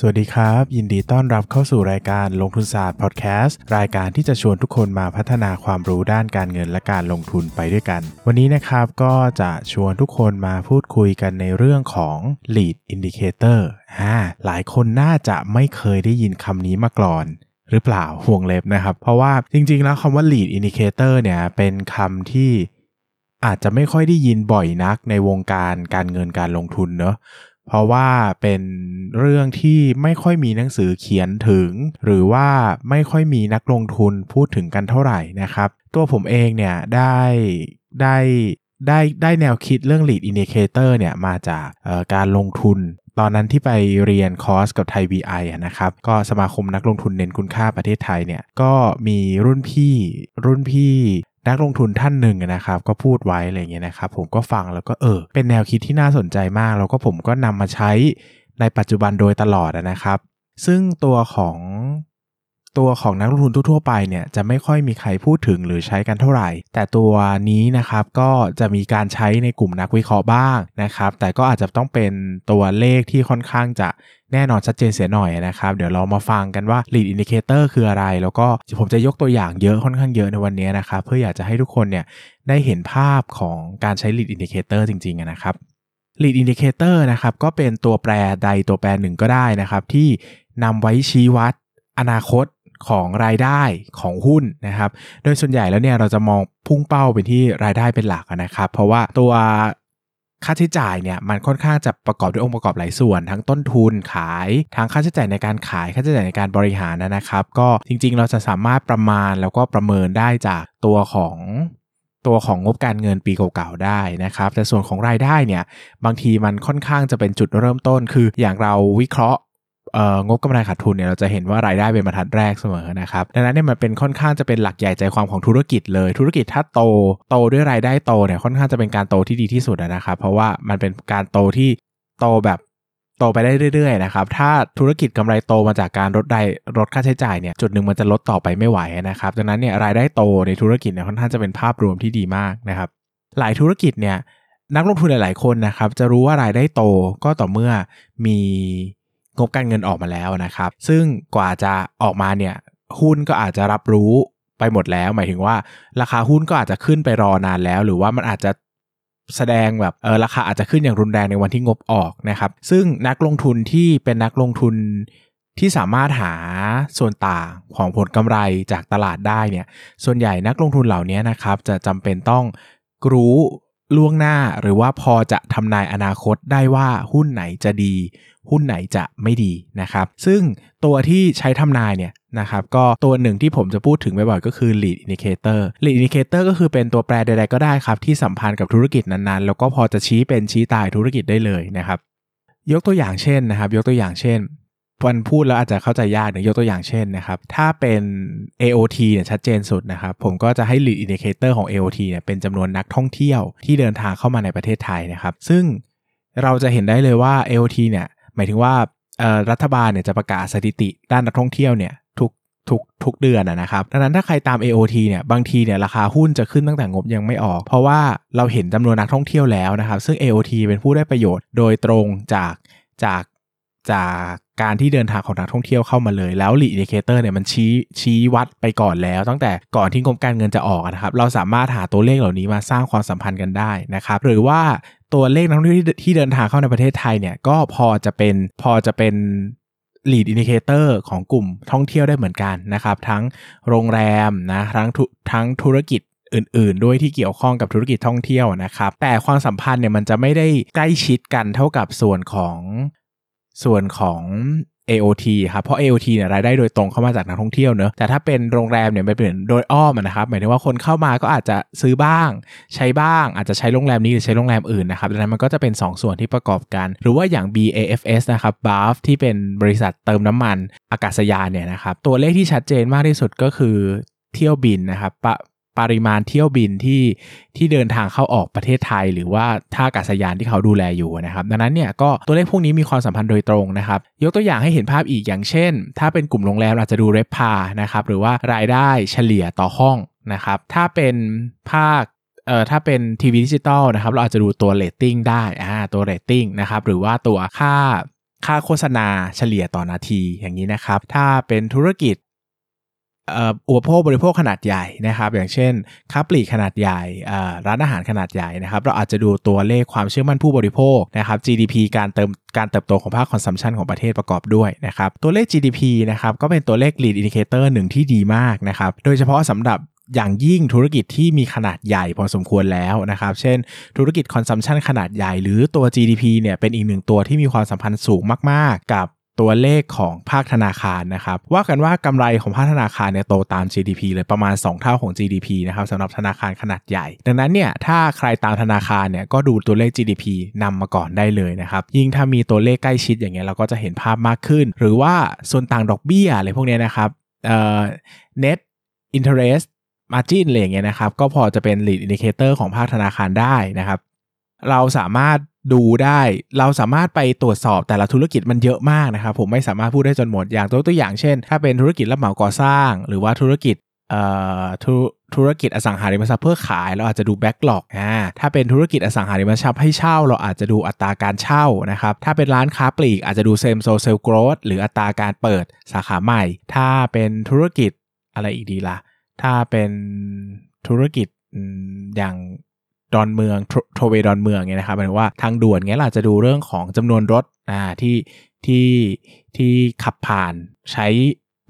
สวัสดีครับ ยินดีต้อนรับเข้าสู่รายการลงทุนศาสตร์พอดแคสต์รายการที่จะชวนทุกคนมาพัฒนาความรู้ด้านการเงินและการลงทุนไปด้วยกัน วันนี้นะครับก็จะชวนทุกคนมาพูดคุยกันในเรื่องของ lead indicator อ่าหลายคนน่าจะไม่เคยได้ยินคำนี้มาก่อนหรือเปล่าห่วงเล็บนะครับ เพราะว่าจริงๆ แล้วคำว่า lead indicator เนี่ยเป็นคำที่อาจจะไม่ค่อยได้ยินบ่อยนักในวงการการเงินการลงทุนเนอะ เพราะว่าเป็นเรื่องที่ไม่ค่อยมีหนังสือเขียนถึง หรือว่าไม่ค่อยมีนักลงทุนพูดถึงกันเท่าไหร่นะครับ ตัวผมเองเนี่ยได้ได้ได้ได้แนวคิดเรื่อง lead indicator เนี่ยมาจากการลงทุนตอนนั้นที่ไปเรียนคอร์สกับไทย VI นะครับ ก็สมาคมนักลงทุนเน้นคุณค่าประเทศไทยเนี่ย ก็มีรุ่นพี่รุ่นพี่ นักลงทุนท่านหนึ่งนะครับ ก็พูดไว้อะไรเงี้ยนะครับ ผมก็ฟังแล้วก็เออ เป็นแนวคิดที่น่าสนใจมาก แล้วก็ผมก็นำมาใช้ในปัจจุบันโดยตลอดนะครับ ซึ่งตัวของ ตัวของนักลงทุนทั่วไปเนี่ยจะไม่ค่อยมีใครพูดถึงหรือใช้กันเท่าไหร่ แต่ตัวนี้นะครับก็จะมีการใช้ในกลุ่มนักวิเคราะห์บ้างนะครับ แต่ก็อาจจะต้องเป็นตัวเลขที่ค่อนข้างจะแน่นอนชัดเจนเสียหน่อยนะครับ เดี๋ยวเรามาฟังกันว่า lead indicator คืออะไร แล้วก็ผมจะยกตัวอย่างเยอะค่อนข้างเยอะในวันนี้นะครับ เพื่ออยากจะให้ทุกคนเนี่ยได้เห็นภาพของการใช้ lead indicator จริงๆนะครับ lead indicator นะครับก็เป็นตัวแปรใดตัวแปรหนึ่งก็ได้นะครับ ที่นำไว้ชี้วัดอนาคต ของรายได้ของหุ้นนะครับ โดยส่วนใหญ่แล้วเนี่ยเราจะมองพุ่งเป้าไปที่รายได้เป็นหลักนะครับ เพราะว่าตัวค่าใช้จ่ายเนี่ยมันค่อนข้างจะประกอบด้วยองค์ประกอบหลายส่วน ทั้งต้นทุนขายทั้งค่าใช้จ่ายในการขายค่าใช้จ่ายในการบริหารนะครับ ก็จริงๆ เราจะสามารถประมาณแล้วก็ประเมินได้จากตัวของตัวของงบการเงินปีเก่าๆได้นะครับ แต่ส่วนของรายได้เนี่ยบางทีมันค่อนข้างจะเป็นจุดเริ่มต้น คืออย่างเราวิเคราะห์ งบกำไรขาดทุนเนี่ยเราจะเห็นว่ารายได้เป็นบรรทัดแรกเสมอนะครับดังนั้นเนี่ยมันเป็นค่อนข้างจะเป็นหลักใหญ่ใจความของธุรกิจเลย ธุรกิจถ้าโตโตด้วยรายได้โตเนี่ยค่อนข้างจะเป็นการโตที่ดีที่สุดนะครับ เพราะว่ามันเป็นการโตที่โตแบบโตไปได้เรื่อยๆนะครับ ถ้าธุรกิจกำไรโตมาจากการลดรายลดค่าใช้จ่ายเนี่ยจุดหนึ่งมันจะลดต่อไปไม่ไหวนะครับดังนั้นเนี่ยรายได้โตในธุรกิจเนี่ยค่อนข้างจะเป็นภาพรวมที่ดีมากนะครับ หลายธุรกิจเนี่ยนักลงทุนหลาย ๆ คนนะครับจะรู้ว่ารายได้โตก็ต่อเมื่อมี งบการเงินออกมาแล้วนะครับ ซึ่งกว่าจะออกมาเนี่ยหุ้นก็อาจจะรับรู้ไปหมดแล้ว หมายถึงว่า ราคาหุ้นก็อาจจะขึ้นไปรอนานแล้ว หรือว่ามันอาจจะแสดงแบบเออราคาอาจจะขึ้นอย่างรุนแรงในวันที่งบออกนะครับ ซึ่งนักลงทุนที่เป็นนักลงทุนที่สามารถหาส่วนต่างของผลกำไรจากตลาดได้เนี่ย ส่วนใหญ่นักลงทุนเหล่านี้นะครับ จะจำเป็นต้องรู้ ล่วงหน้าหรือว่าพอจะทำนายอนาคตได้ว่าหุ้นไหนจะดี หุ้นไหนจะไม่ดีนะครับ ซึ่งตัวที่ใช้ทำนายเนี่ยนะครับก็ตัวหนึ่งที่ผมจะพูดถึงบ่อยๆก็คือ lead indicator lead indicator ก็คือเป็นตัวแปรใดๆก็ได้ครับ ที่สัมพันธ์กับธุรกิจนั้นๆ แล้วก็พอจะชี้เป็นชี้ตายธุรกิจได้เลยนะครับ ยกตัวอย่างเช่นนะครับ ยกตัวอย่างเช่น วันพูดแล้วอาจจะเข้าใจยากเนี่ยยกตัวอย่างเช่นนะครับ ถ้าเป็น AOT เนี่ยชัดเจนสุดนะครับ ผมก็จะให้ lead indicator ของ AOT เนี่ยเป็นจำนวนนักท่องเที่ยวที่เดินทางเข้ามาในประเทศไทยนะครับ ซึ่งเราจะเห็นได้เลยว่า AOT เนี่ยหมายถึงว่ารัฐบาลเนี่ยจะประกาศสถิติด้านนักท่องเที่ยวเนี่ยทุกทุกทุกเดือนนะครับ ดังนั้นถ้าใครตาม AOT เนี่ยบางทีเนี่ยราคาหุ้นจะขึ้นตั้งแต่งบยังไม่ออก เพราะว่าเราเห็นจำนวนนักท่องเที่ยวแล้วนะครับ ซึ่ง AOT เป็นผู้ได้ประโยชน์โดยตรงจากจาก จากการที่เดินทางของนักท่องเที่ยวเข้ามาเลย แล้ว lead indicator เนี่ยมันชี้ชี้วัดไปก่อนแล้ว ตั้งแต่ก่อนที่งบการเงินจะออกนะครับ เราสามารถหาตัวเลขเหล่านี้มาสร้างความสัมพันธ์กันได้นะครับหรือว่าตัวเลขนักท่องเที่ยวที่เดินทางเข้าในประเทศไทยเนี่ยก็พอจะเป็นพอจะเป็น lead indicator ของกลุ่มท่องเที่ยวได้เหมือนกันนะครับ ทั้งโรงแรมนะทั้งทั้งธุรกิจอื่นๆ ด้วยที่เกี่ยวข้องกับธุรกิจท่องเที่ยวนะครับ แต่ความสัมพันธ์เนี่ยมันจะไม่ได้ใกล้ชิดกันเท่ากับส่วนของ ส่วนของ AOT ครับ เพราะ AOT เนี่ยรายได้โดยตรงเข้ามาจากนักท่องเที่ยวเนอะแต่ถ้าเป็นโรงแรมเนี่ยมันเป็นโดยอ้อมนะครับ หมายถึงว่าคนเข้ามาก็อาจจะซื้อบ้าง ใช้บ้าง อาจจะใช้โรงแรมนี้หรือใช้โรงแรมอื่นนะครับดังนั้นมันก็จะเป็น 2 ส่วนที่ประกอบกัน หรือว่าอย่าง BAFS นะครับ BAF ที่เป็นบริษัทเติมน้ำมันอากาศยานเนี่ยนะครับ ตัวเลขที่ชัดเจนมากที่สุดก็คือเที่ยวบินนะครับ ปริมาณเที่ยวบินที่ที่เดินทางเข้าออกประเทศไทย หรือว่าท่าอากาศยานที่เขาดูแลอยู่นะครับ ดังนั้นเนี่ยก็ตัวเลขพวกนี้มีความสัมพันธ์โดยตรงนะครับ ยกตัวอย่างให้เห็นภาพอีกอย่างเช่น ถ้าเป็นกลุ่มโรงแรมอาจจะดู RevPAR นะครับหรือว่ารายได้เฉลี่ยต่อห้องนะครับถ้าเป็นภาคเอ่อถ้าเป็นทีวีดิจิตอลนะครับเราอาจจะดูตัวเรตติ้งได้อ่าตัวเรตติ้งนะครับหรือว่าตัวค่าค่าโฆษณาเฉลี่ยต่อนาทีอย่างนี้นะครับ ถ้าเป็นธุรกิจ อุปโภคบริโภคขนาดใหญ่นะครับ อย่างเช่นค้าปลีกขนาดใหญ่ร้านอาหารขนาดใหญ่นะครับ เราอาจจะดูตัวเลขความเชื่อมั่นผู้บริโภคนะครับ GDP การเติมการเติบโตของภาค consumption ของประเทศประกอบด้วยนะครับ ตัวเลข GDP นะครับก็เป็นตัวเลข lead indicator หนึ่งที่ดีมากนะครับ โดยเฉพาะสำหรับอย่างยิ่งธุรกิจที่มีขนาดใหญ่พอสมควรแล้วนะครับ เช่น ธุรกิจ consumption ขนาดใหญ่หรือตัว GDP เนี่ยเป็นอีกหนึ่งตัวที่มีความสัมพันธ์สูงมาก ๆ กับ ตัวเลขของภาคธนาคารนะครับว่ากันว่ากำไรของภาคธนาคารเนี่ยโตตาม GDP เลยประมาณ 2 เท่าของ GDP นะครับสำหรับธนาคารขนาดใหญ่ ดังนั้นเนี่ยถ้าใครตามธนาคารเนี่ยก็ดูตัวเลข GDP นำมาก่อนได้เลยนะครับยิ่งถ้ามีตัวเลขใกล้ชิดอย่างเงี้ยเราก็จะเห็นภาพมากขึ้น หรือว่าส่วนต่างดอกเบี้ยอะไรพวกเนี้ยนะครับเอ่อ net interest margin อะไรอย่างเงี้ยนะครับก็พอจะเป็น lead indicator ของภาคธนาคารได้นะครับ เราสามารถดูได้ เราสามารถไปตรวจสอบแต่ละธุรกิจมันเยอะมากนะครับ ผมไม่สามารถพูดได้จนหมดอย่างตัวตัวอย่างเช่น ถ้าเป็นธุรกิจรับเหมาก่อสร้าง หรือว่าธุรกิจเอ่อธุธุรกิจอสังหาริมทรัพย์เพื่อขายเราอาจจะดู backlog อ่าถ้าเป็นธุรกิจอสังหาริมทรัพย์ให้เช่า เราอาจจะดูอัตราการเช่านะครับถ้าเป็นร้านค้าปลีกอาจจะดู same store sales growth หรืออัตราการเปิดสาขาใหม่ ถ้าเป็นธุรกิจอะไรอีกดีล่ะถ้าเป็นธุรกิจอย่าง ดอนเมือง tollway ดอนเมืองเนี่ยนะครับหมายถึงว่าทางด่วนเงี้ยเราจะดูเรื่องของจำนวนรถอ่าที่ที่ที่ขับผ่านใช้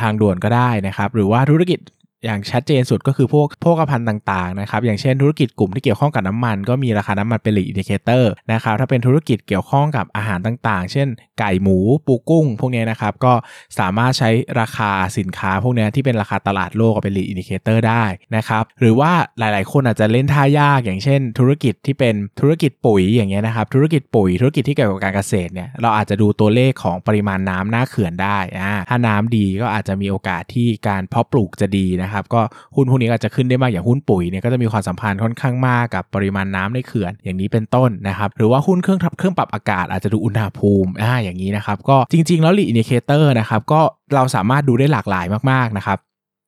ทางด่วนก็ได้นะครับ หรือว่าธุรกิจ อย่างชัดเจนสุดก็คือพวกโภคภัณฑ์ต่างๆนะครับอย่างเช่นธุรกิจกลุ่มที่เกี่ยวข้องกับน้ำมัน ก็มีราคาน้ำมันเป็น lead indicator นะครับถ้าเป็นธุรกิจเกี่ยวข้องกับอาหารต่างๆ เช่น ไก่หมูปูกุ้ง พวกนี้นะครับก็สามารถใช้ราคาสินค้าพวกนี้ที่เป็นราคาตลาดโลกเป็น lead indicator ได้นะครับหรือว่าหลายๆ คนอาจจะเล่นท่ายากอย่างเช่น ธุรกิจที่เป็นธุรกิจปุ๋ยอย่างเงี้ยนะครับธุรกิจปุ๋ยธุรกิจที่เกี่ยวกับการเกษตรเนี่ยเราอาจจะดูตัวเลขของปริมาณน้ำหน้าเขื่อนได้อ่าถ้าน้ำดีก็อาจจะมีโอกาสที่การเพาะปลูกจะดีนะครับก็หุ้นพวกนี้อาจจะขึ้นได้มากอย่างหุ้นปุ๋ยเนี่ยก็จะมีความสัมพันธ์ค่อนข้างมากกับปริมาณน้ำในเขื่อนอย่างนี้เป็นต้นนะครับหรือว่าหุ้นเครื่องเครื่องปรับอากาศอาจจะดูอุณหภูมิอ่าอย่างนี้นะครับก็จริง ๆ แล้ว lead indicator นะครับก็เราสามารถดูได้หลากหลายมากๆนะครับ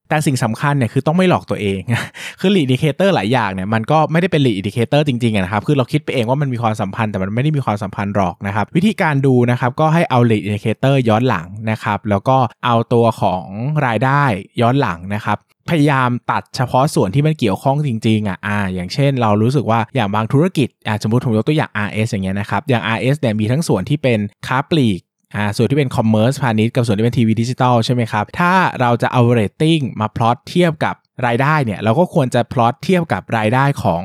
แต่สิ่งสำคัญเนี่ยคือต้องไม่หลอกตัวเอง คือ lead indicator หลายอย่างเนี่ยมันก็ไม่ได้เป็น lead indicator จริงๆนะครับ คือเราคิดไปเองว่ามันมีความสัมพันธ์แต่มันไม่ได้มีความสัมพันธ์หรอกนะครับ วิธีการดูนะครับก็ให้เอา lead indicator ย้อนหลังนะครับ แล้วก็เอาตัวของรายได้ย้อนหลังนะครับพยายามตัดเฉพาะส่วนที่มันเกี่ยวข้องจริงๆอะอ่า อย่างเช่นเรารู้สึกว่าอย่างบางธุรกิจอ่าสมมติผมยกตัวอย่าง RS อย่างเงี้ยนะครับ อย่าง RS เนี่ยมีทั้งส่วนที่เป็นค้าปลีก อ่าส่วนที่เป็น commerce พาณิชย์กับส่วนที่เป็นทีวีดิจิตอลใช่ไหมครับ ถ้าเราจะเอาเรตติ้งมาพลอตเทียบกับรายได้เนี่ยเราก็ควรจะพลอตเทียบกับรายได้ของ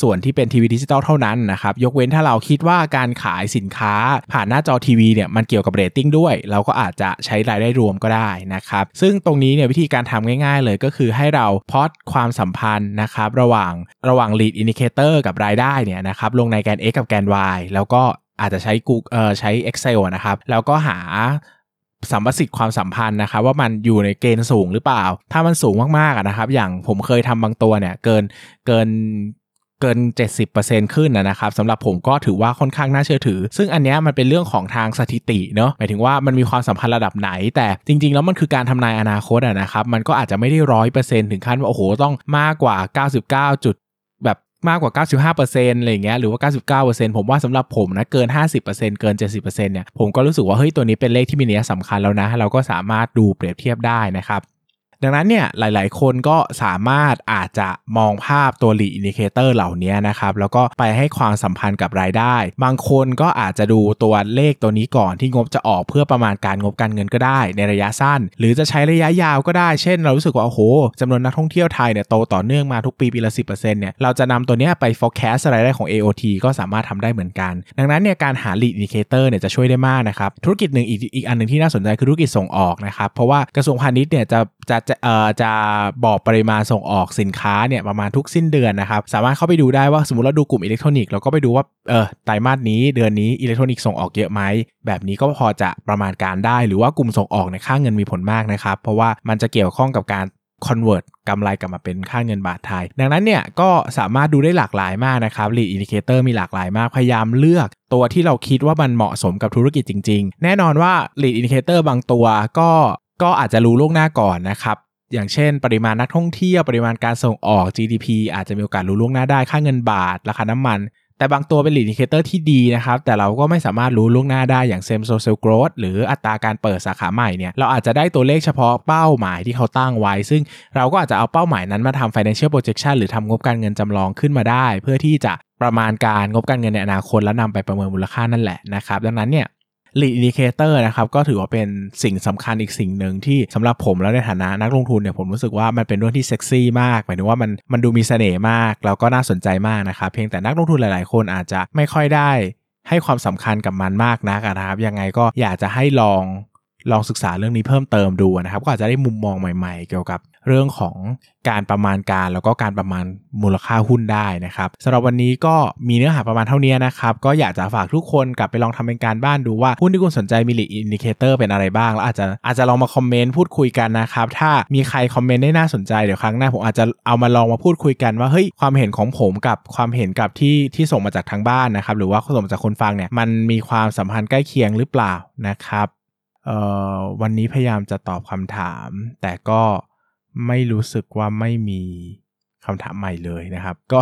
ส่วนที่เป็นทีวีดิจิตอลเท่านั้นนะครับ ยกเว้นถ้าเราคิดว่าการขายสินค้าผ่านหน้าจอทีวีเนี่ยมันเกี่ยวกับเรตติ้งด้วย เราก็อาจจะใช้รายได้รวมก็ได้นะครับ ซึ่งตรงนี้เนี่ยวิธีการทำง่ายๆเลยก็คือให้เราพลอตความสัมพันธ์นะครับ ระหว่างระหว่าง lead indicator กับรายได้เนี่ยนะครับลงในแกน x กับแกน y แล้วก็ อาจจะใช้ Google เอ่อใช้ Excel นะครับ แล้วก็หาสัมประสิทธิ์ความสัมพันธ์นะครับว่ามันอยู่ในเกณฑ์สูงหรือเปล่า ถ้ามันสูงมากๆนะครับ อย่างผมเคยทำบางตัวเนี่ยเกินเกินเกิน 70%ขึ้นนะครับสำหรับผมก็ถือว่าค่อนข้างน่าเชื่อถือ ซึ่งอันนี้มันเป็นเรื่องของทางสถิติเนาะหมายถึงว่ามันมีความสัมพันธ์ระดับไหน แต่จริง ๆ แล้วมันคือการทำนายอนาคตนะครับ มันก็อาจจะไม่ได้ร้อยเปอร์เซ็นต์ถึงขั้นว่าโอ้โหต้องมากกว่า 99 จุดแบบ มากกว่า 95%อะไรเงี้ยหรือว่า 99%ผมว่าสำหรับผมนะเกิน 50%เกิน 70%เนี่ยผมก็รู้สึกว่าเฮ้ยตัวนี้เป็นเลขที่มีนัยสำคัญแล้วนะ เราก็สามารถดูเปรียบเทียบได้นะครับ ดังนั้นเนี่ยหลาย ๆ คนก็สามารถอาจจะมองภาพตัว lead indicator เหล่านี้นะครับแล้วก็ไปให้ความสัมพันธ์กับรายได้ บางคนก็อาจจะดูตัวเลขตัวนี้ก่อนที่งบจะออกเพื่อประมาณการงบการเงินก็ได้ในระยะสั้น หรือจะใช้ระยะยาวก็ได้เช่น เรารู้สึกว่าโอ้โหจำนวนนักท่องเที่ยวไทยเนี่ยโตต่อเนื่องมาทุกปีปีละ10%เนี่ยเราจะนำตัวนี้ไป forecast รายได้ของ AOT ก็สามารถทำได้เหมือนกัน ดังนั้นเนี่ยการหา lead indicator เนี่ยจะช่วยได้มากนะครับธุรกิจหนึ่งอีกอีกอันหนึ่งที่น่าสนใจคือธุรกิจส่งออกนะครับเพราะว่ากระทรวงพาณิชย์เนี่ยจะจะจะเอ่อจะบอกปริมาณส่งออกสินค้าเนี่ยประมาณทุกสิ้นเดือนนะครับ สามารถเข้าไปดูได้ว่าสมมติเราดูกลุ่มอิเล็กทรอนิกส์เราก็ไปดูว่าเออไตรมาสนี้เดือนนี้อิเล็กทรอนิกส์ส่งออกเยอะไหมแบบนี้ก็พอจะประมาณการได้ หรือว่ากลุ่มส่งออกในค่าเงินมีผลมากนะครับ เพราะว่ามันจะเกี่ยวข้องกับการ convert กำไรกลับมาเป็นค่าเงินบาทไทย ดังนั้นเนี่ยก็สามารถดูได้หลากหลายมากนะครับ lead indicator มีหลากหลายมาก พยายามเลือกตัวที่เราคิดว่ามันเหมาะสมกับธุรกิจจริง ๆ แน่นอนว่า lead indicator บางตัวก็ ก็อาจจะรู้ล่วงหน้าก่อนนะครับ อย่างเช่น ปริมาณนักท่องเที่ยวปริมาณการส่งออก GDP อาจจะมีโอกาสรู้ล่วงหน้าได้ค่าเงินบาท ราคาน้ำมัน แต่บางตัวเป็น lead indicator ที่ดีนะครับ แต่เราก็ไม่สามารถรู้ล่วงหน้าได้อย่าง same social growth หรืออัตราการเปิดสาขาใหม่เนี่ยเราอาจจะได้ตัวเลขเฉพาะเป้าหมายที่เขาตั้งไว้ ซึ่งเราก็อาจจะเอาเป้าหมายนั้นมาทำ financial projection หรือทำงบการเงินจำลองขึ้นมาได้ เพื่อที่จะประมาณการงบการเงินในอนาคตแล้วนำไปประเมินมูลค่านั่นแหละนะครับดังนั้นเนี่ย lead indicator นะครับก็ถือว่าเป็นสิ่งสำคัญอีกสิ่งหนึ่งที่สำหรับผมแล้วในฐานะนักลงทุนเนี่ยผมรู้สึกว่ามันเป็นเรื่องที่เซ็กซี่มากหมายถึงว่ามันมันดูมีเสน่ห์มากแล้วก็น่าสนใจมากนะครับเพียงแต่นักลงทุนหลาย ๆ คนอาจจะไม่ค่อยได้ให้ความสำคัญกับมันมากนักนะครับ ยังไงก็อยากจะให้ลองลองศึกษาเรื่องนี้เพิ่มเติมดูนะครับ ก็อาจจะได้มุมมองใหม่ ๆ เกี่ยวกับ เรื่องของการประมาณการแล้วก็การประมาณมูลค่าหุ้นได้นะครับสำหรับวันนี้ก็มีเนื้อหาประมาณเท่านี้นะครับ ก็อยากจะฝากทุกคนกลับไปลองทำเป็นการบ้านดูว่า หุ้นที่คุณสนใจมี lead indicator เป็นอะไรบ้าง แล้วอาจจะอาจจะลองมาคอมเมนต์พูดคุยกันนะครับ ถ้ามีใครคอมเมนต์ได้น่าสนใจเดี๋ยวครั้งหน้าผมอาจจะเอามาลองมาพูดคุยกันว่าเฮ้ยความเห็นของผมกับความเห็นกับที่ที่ส่งมาจากทางบ้านนะครับ หรือว่าส่งมาจากคนฟังเนี่ยมันมีความสัมพันธ์ใกล้เคียงหรือเปล่านะครับวันนี้พยายามจะตอบคำถาม แต่ก็ ไม่รู้สึกว่าไม่มีคำถามใหม่เลยนะครับ ก็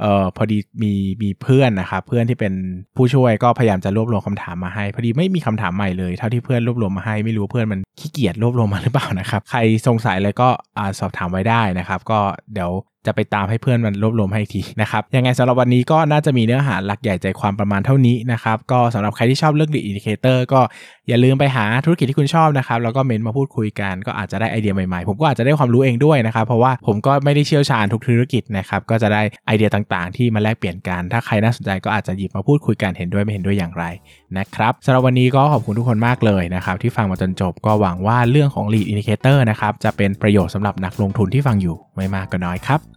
เอ่อพอดีมีมีเพื่อนนะครับเพื่อนที่เป็นผู้ช่วยก็พยายามจะรวบรวมคำถามมาให้ พอดีไม่มีคำถามใหม่เลยเท่าที่เพื่อนรวบรวมมาให้ไม่รู้เพื่อนมันขี้เกียจรวบรวมมาหรือเปล่านะครับ ใครสงสัยอะไรก็อ่าสอบถามไว้ได้นะครับ ก็เดี๋ยว จะไปตามให้เพื่อนมันรวบรวมให้อีกทีนะครับยังไงสำหรับวันนี้ก็น่าจะมีเนื้อหาหลักใหญ่ใจความประมาณเท่านี้นะครับก็สำหรับใครที่ชอบเรื่อง lead indicator ก็อย่าลืมไปหาธุรกิจที่คุณชอบนะครับแล้วก็เมนต์มาพูดคุยกันก็อาจจะได้ไอเดียใหม่ๆ ผมก็อาจจะได้ความรู้เองด้วยนะครับเพราะว่าผมก็ไม่ได้เชี่ยวชาญทุกธุรกิจนะครับก็จะได้ไอเดียต่างๆ ที่มาแลกเปลี่ยนกัน ถ้าใครน่าสนใจก็อาจจะหยิบมาพูดคุยกันเห็นด้วยไม่เห็นด้วยอย่างไรนะครับสำหรับวันนี้ก็ขอบคุณทุกคนมากเลยนะครับที่ฟังมาจนจบก็หวังว่าเรื่องของ lead indicator นะครับจะเป็นประโยชน์สำหรับนักลงทุนที่ฟังอยู่ไม่มากก็น้อยครับ